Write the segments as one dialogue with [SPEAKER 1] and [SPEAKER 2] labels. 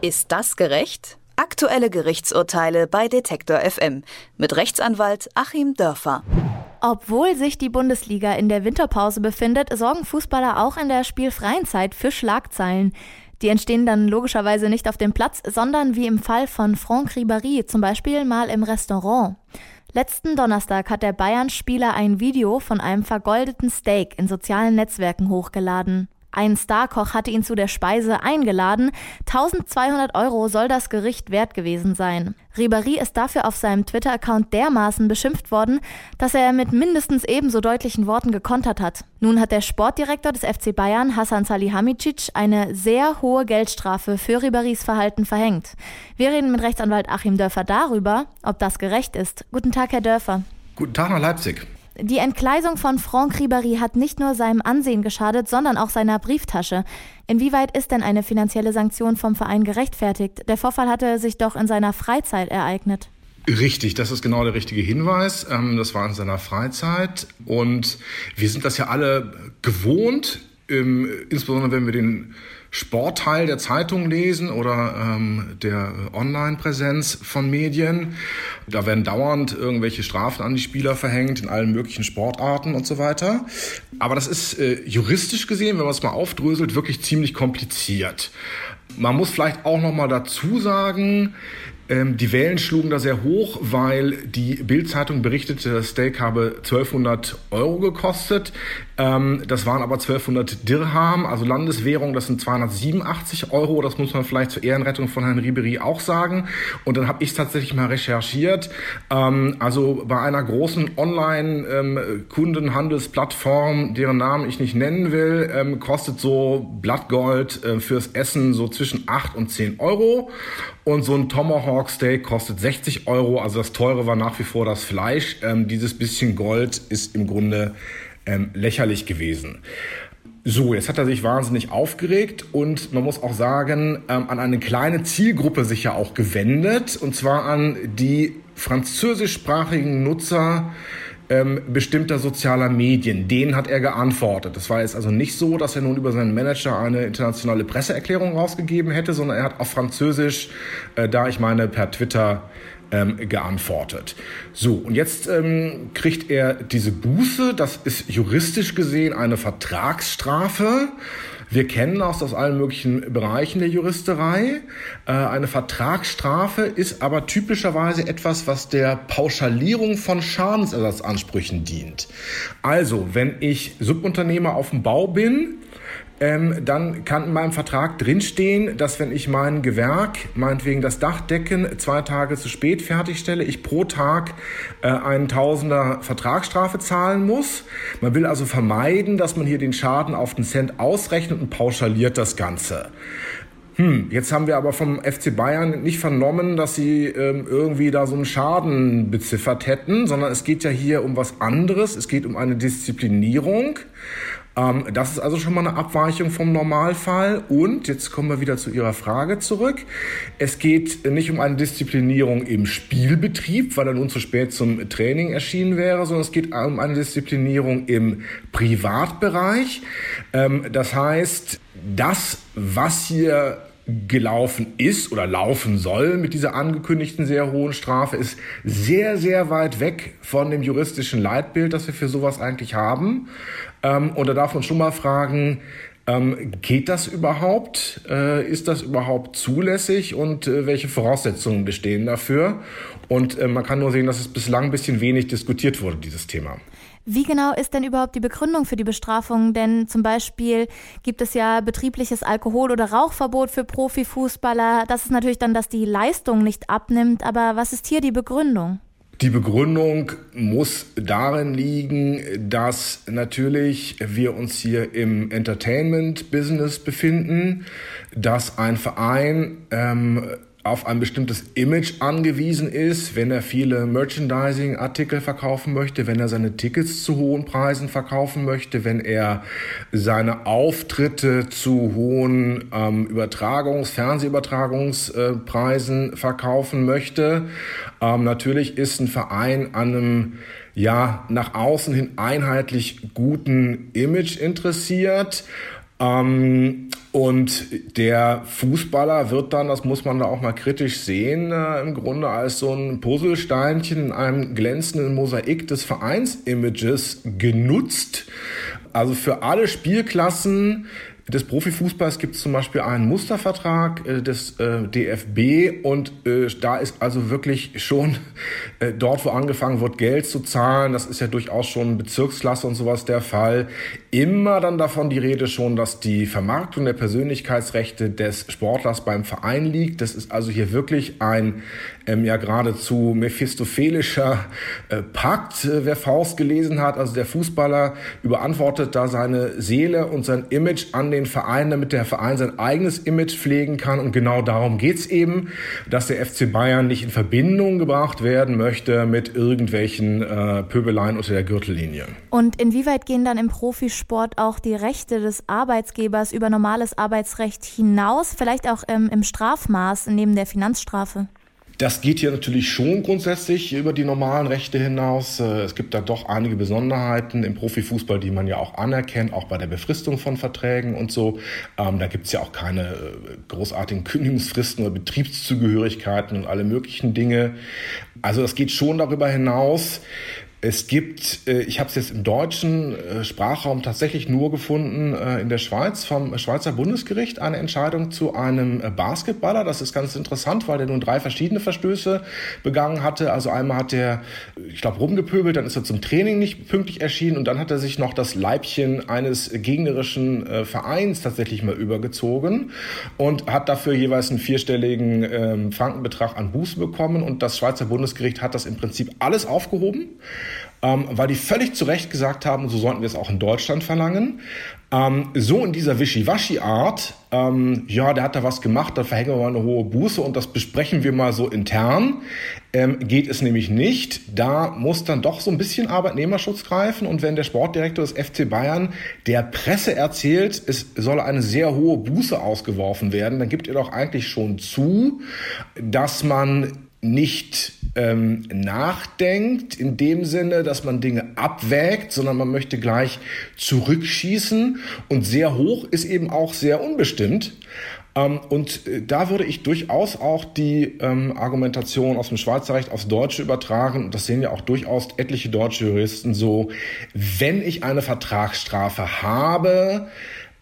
[SPEAKER 1] Ist das gerecht? Aktuelle Gerichtsurteile bei Detektor FM mit Rechtsanwalt Achim Dörfer.
[SPEAKER 2] Obwohl sich die Bundesliga in der Winterpause befindet, sorgen Fußballer auch in der spielfreien Zeit für Schlagzeilen. Die entstehen dann logischerweise nicht auf dem Platz, sondern wie im Fall von Franck Ribéry, zum Beispiel mal im Restaurant. Letzten Donnerstag hat der Bayern-Spieler ein Video von einem vergoldeten Steak in sozialen Netzwerken hochgeladen. Ein Starkoch hatte ihn zu der Speise eingeladen. 1200 Euro soll das Gericht wert gewesen sein. Ribéry ist dafür auf seinem Twitter-Account dermaßen beschimpft worden, dass er mit mindestens ebenso deutlichen Worten gekontert hat. Nun hat der Sportdirektor des FC Bayern, Hassan Salihamidzic, eine sehr hohe Geldstrafe für Ribérys Verhalten verhängt. Wir reden mit Rechtsanwalt Achim Dörfer darüber, ob das gerecht ist. Guten Tag, Herr Dörfer.
[SPEAKER 3] Guten Tag nach Leipzig.
[SPEAKER 2] Die Entgleisung von Franck Ribéry hat nicht nur seinem Ansehen geschadet, sondern auch seiner Brieftasche. Inwieweit ist denn eine finanzielle Sanktion vom Verein gerechtfertigt? Der Vorfall hatte sich doch in seiner Freizeit ereignet.
[SPEAKER 3] Richtig, das ist genau der richtige Hinweis. Ähm, das war in seiner Freizeit und wir sind das ja alle gewohnt, insbesondere wenn wir den Sportteil der Zeitung lesen oder ähm, der Online-Präsenz von Medien. Da werden dauernd irgendwelche Strafen an die Spieler verhängt in allen möglichen Sportarten und so weiter. Aber das ist äh, juristisch gesehen, wenn man es mal aufdröselt, wirklich ziemlich kompliziert. Man muss vielleicht auch noch mal dazu sagen, die Wellen schlugen da sehr hoch, weil die Bild-Zeitung berichtete, das Steak habe 1200 Euro gekostet. Ähm, das waren aber 1200 Dirham, also Landeswährung, das sind 287 Euro. Das muss man vielleicht zur Ehrenrettung von Herrn Ribery auch sagen. Und dann habe ich tatsächlich mal recherchiert. Ähm, also bei einer großen Online-Kundenhandelsplattform, deren Namen ich nicht nennen will, ähm, kostet so Blattgold äh, fürs Essen so zwischen 8 und 10 Euro. Und so ein Tomahawk Steak kostet 60 Euro. Also das teure war nach wie vor das Fleisch. Ähm, dieses bisschen Gold ist im Grunde ähm, lächerlich gewesen. So, jetzt hat er sich wahnsinnig aufgeregt und man muss auch sagen, ähm, an eine kleine Zielgruppe sich ja auch gewendet, und zwar an die französischsprachigen Nutzer ähm, bestimmter sozialer Medien. Denen hat er geantwortet. Das war jetzt also nicht so, dass er nun über seinen Manager eine internationale Presseerklärung rausgegeben hätte, sondern er hat auf Französisch, äh, da ich meine per Twitter ähm, geantwortet. So, und jetzt ähm, kriegt er diese Buße. Das ist juristisch gesehen eine Vertragsstrafe. Wir kennen das aus allen möglichen Bereichen der Juristerei. Äh, eine Vertragsstrafe ist aber typischerweise etwas, was der Pauschalierung von Schadensersatzansprüchen dient. Also, wenn ich Subunternehmer auf dem Bau bin, ähm, dann kann in meinem Vertrag drinstehen, dass wenn ich mein Gewerk, meinetwegen das Dachdecken, zwei Tage zu spät fertigstelle, ich pro Tag äh, einen Tausender Vertragsstrafe zahlen muss. Man will also vermeiden, dass man hier den Schaden auf den Cent ausrechnet und pauschaliert das Ganze. Hm, jetzt haben wir aber vom FC Bayern nicht vernommen, dass sie ähm, irgendwie da so einen Schaden beziffert hätten, sondern es geht ja hier um was anderes. Es geht um eine Disziplinierung. Ähm, das ist also schon mal eine Abweichung vom Normalfall. Und jetzt kommen wir wieder zu Ihrer Frage zurück. Es geht nicht um eine Disziplinierung im Spielbetrieb, weil er nun zu spät zum Training erschienen wäre, sondern es geht um eine Disziplinierung im Privatbereich. Ähm, das heißt, das, was hier gelaufen ist oder laufen soll mit dieser angekündigten sehr hohen Strafe, ist sehr, sehr weit weg von dem juristischen Leitbild, das wir für sowas eigentlich haben. Ähm, und da darf man schon mal fragen, ähm, geht das überhaupt? Äh, ist das überhaupt zulässig und äh, welche Voraussetzungen bestehen dafür? Und äh, man kann nur sehen, dass es bislang ein bisschen wenig diskutiert wurde, dieses Thema.
[SPEAKER 2] Wie genau ist denn überhaupt die Begründung für die Bestrafung? Denn zum Beispiel gibt es ja betriebliches Alkohol- oder Rauchverbot für Profifußballer. Das ist natürlich dann, dass die Leistung nicht abnimmt. Aber was ist hier die Begründung?
[SPEAKER 3] Die Begründung muss darin liegen, dass natürlich wir uns hier im Entertainment-Business befinden, dass ein Verein ähm, auf ein bestimmtes Image angewiesen ist, wenn er viele Merchandising-Artikel verkaufen möchte, wenn er seine Tickets zu hohen Preisen verkaufen möchte, wenn er seine Auftritte zu hohen ähm, Übertragungs-, Fernsehübertragungspreisen äh, verkaufen möchte. Ähm, natürlich ist ein Verein an einem ja nach außen hin einheitlich guten Image interessiert. Ähm, Und der Fußballer wird dann, das muss man da auch mal kritisch sehen, äh, im Grunde als so ein Puzzlesteinchen in einem glänzenden Mosaik des Vereinsimages genutzt. Also für alle Spielklassen des Profifußballs gibt es zum Beispiel einen Mustervertrag äh, des äh, DFB und äh, da ist also wirklich schon äh, dort, wo angefangen wird, Geld zu zahlen, das ist ja durchaus schon Bezirksklasse und sowas der Fall, immer dann davon die Rede schon, dass die Vermarktung der Persönlichkeitsrechte des Sportlers beim Verein liegt. Das ist also hier wirklich ein ähm, ja geradezu mephistophelischer äh, Pakt, äh, wer Faust gelesen hat. Also der Fußballer überantwortet da seine Seele und sein Image an den Verein, damit der Verein sein eigenes Image pflegen kann. Und genau darum geht's eben, dass der FC Bayern nicht in Verbindung gebracht werden möchte mit irgendwelchen äh, Pöbeleien unter der Gürtellinie.
[SPEAKER 2] Und inwieweit gehen dann im Profisport auch die Rechte des Arbeitsgebers über normales Arbeitsrecht hinaus, vielleicht auch ähm, im Strafmaß neben der Finanzstrafe?
[SPEAKER 3] Das geht hier natürlich schon grundsätzlich über die normalen Rechte hinaus. Äh, es gibt da doch einige Besonderheiten im Profifußball, die man ja auch anerkennt, auch bei der Befristung von Verträgen und so. Ähm, da gibt es ja auch keine äh, großartigen Kündigungsfristen oder Betriebszugehörigkeiten und alle möglichen Dinge. Also das geht schon darüber hinaus. Es gibt, äh, ich habe es jetzt im deutschen äh, Sprachraum tatsächlich nur gefunden, äh, in der Schweiz vom Schweizer Bundesgericht eine Entscheidung zu einem Basketballer. Das ist ganz interessant, weil der nun drei verschiedene Verstöße begangen hatte. Also einmal hat er, ich glaube, rumgepöbelt, dann ist er zum Training nicht pünktlich erschienen und dann hat er sich noch das Leibchen eines gegnerischen Vereins tatsächlich mal übergezogen und hat dafür jeweils einen vierstelligen ähm, Frankenbetrag an Buße bekommen. Und das Schweizer Bundesgericht hat das im Prinzip alles aufgehoben ähm, weil die völlig zu Recht gesagt haben, so sollten wir es auch in Deutschland verlangen. Ähm, so in dieser Wischiwaschi-Art, ähm, ja, der hat da was gemacht, da verhängen wir mal eine hohe Buße und das besprechen wir mal so intern, ähm, geht es nämlich nicht. Da muss dann doch so ein bisschen Arbeitnehmerschutz greifen und wenn der Sportdirektor des FC Bayern der Presse erzählt, es soll eine sehr hohe Buße ausgeworfen werden, dann gibt er doch eigentlich schon zu, dass man nicht ähm, nachdenkt, in dem Sinne, dass man Dinge abwägt, sondern man möchte gleich zurückschießen. Und sehr hoch ist eben auch sehr unbestimmt. Ähm, und äh, da würde ich durchaus auch die ähm, Argumentation aus dem Schweizer Recht aufs Deutsche übertragen. Das sehen ja auch durchaus etliche deutsche Juristen so. Wenn ich eine Vertragsstrafe habe,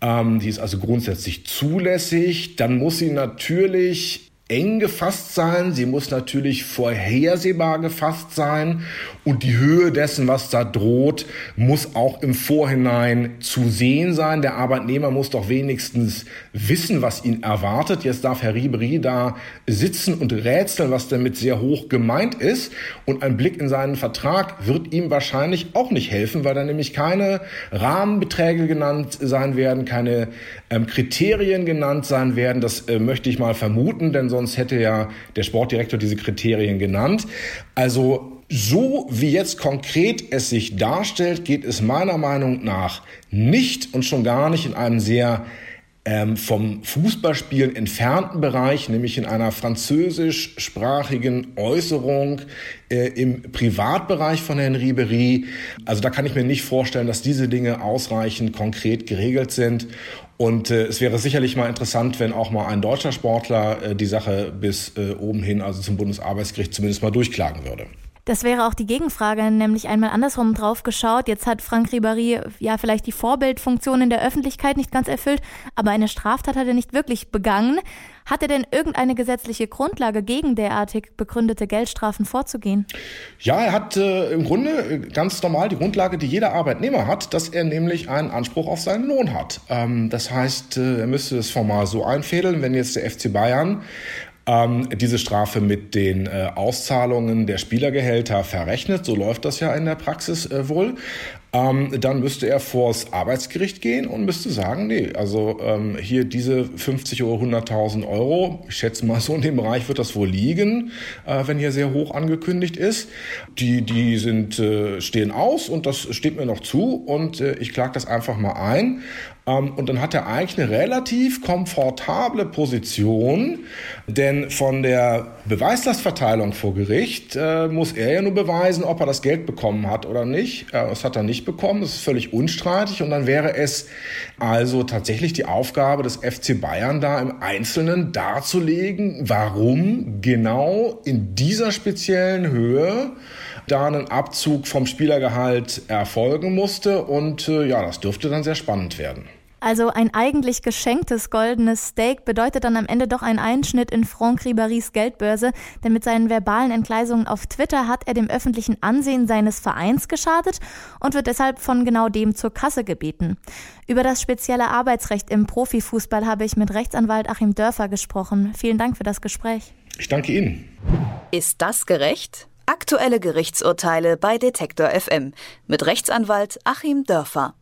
[SPEAKER 3] ähm, die ist also grundsätzlich zulässig, dann muss sie natürlich eng gefasst sein, sie muss natürlich vorhersehbar gefasst sein und die Höhe dessen, was da droht, muss auch im Vorhinein zu sehen sein. Der Arbeitnehmer muss doch wenigstens wissen, was ihn erwartet. Jetzt darf Herr Ribery da sitzen und rätseln, was damit sehr hoch gemeint ist. Und ein Blick in seinen Vertrag wird ihm wahrscheinlich auch nicht helfen, weil da nämlich keine Rahmenbeträge genannt sein werden, keine ähm, Kriterien genannt sein werden. Das äh, möchte ich mal vermuten, denn sonst hätte ja der Sportdirektor diese Kriterien genannt. Also so wie jetzt konkret es sich darstellt, geht es meiner Meinung nach nicht und schon gar nicht in einem sehr ähm, vom Fußballspielen entfernten Bereich, nämlich in einer französischsprachigen Äußerung äh, im Privatbereich von Herrn Ribery. Also da kann ich mir nicht vorstellen, dass diese Dinge ausreichend konkret geregelt sind. Und äh, es wäre sicherlich mal interessant, wenn auch mal ein deutscher Sportler äh, die Sache bis äh, oben hin, also zum Bundesarbeitsgericht, zumindest mal durchklagen würde.
[SPEAKER 2] Das wäre auch die Gegenfrage, nämlich einmal andersrum drauf geschaut. Jetzt hat Frank Ribéry ja vielleicht die Vorbildfunktion in der Öffentlichkeit nicht ganz erfüllt, aber eine Straftat hat er nicht wirklich begangen. Hat er denn irgendeine gesetzliche Grundlage gegen derartig begründete Geldstrafen vorzugehen?
[SPEAKER 3] Ja, er hat äh, im Grunde äh, ganz normal die Grundlage, die jeder Arbeitnehmer hat, dass er nämlich einen Anspruch auf seinen Lohn hat. Ähm, das heißt, äh, er müsste es formal so einfädeln, wenn jetzt der FC Bayern ähm, diese Strafe mit den äh, Auszahlungen der Spielergehälter verrechnet. So läuft das ja in der Praxis äh, wohl. Ähm, dann müsste er vors Arbeitsgericht gehen und müsste sagen, nee, also ähm, hier diese 50 oder 100.000 Euro, ich schätze mal so in dem Bereich wird das wohl liegen, äh, wenn hier sehr hoch angekündigt ist. Die, die sind, äh, stehen aus und das steht mir noch zu und äh, ich klage das einfach mal ein. Ähm, und dann hat er eigentlich eine relativ komfortable Position, denn von der Beweislastverteilung vor Gericht äh, muss er ja nur beweisen, ob er das Geld bekommen hat oder nicht. Äh, das hat er bekommen, das ist völlig unstreitig. Und dann wäre es also tatsächlich die Aufgabe des FC Bayern da im Einzelnen darzulegen, warum genau in dieser speziellen Höhe da ein Abzug vom Spielergehalt erfolgen musste. Und äh, ja, das dürfte dann sehr spannend werden.
[SPEAKER 2] Also ein eigentlich geschenktes goldenes Steak bedeutet dann am Ende doch einen Einschnitt in Franck Ribarys Geldbörse, denn mit seinen verbalen Entgleisungen auf Twitter hat er dem öffentlichen Ansehen seines Vereins geschadet und wird deshalb von genau dem zur Kasse gebeten. Über das spezielle Arbeitsrecht im Profifußball habe ich mit Rechtsanwalt Achim Dörfer gesprochen. Vielen Dank für das Gespräch.
[SPEAKER 3] Ich danke Ihnen.
[SPEAKER 1] Ist das gerecht? Aktuelle Gerichtsurteile bei Detektor FM mit Rechtsanwalt Achim Dörfer.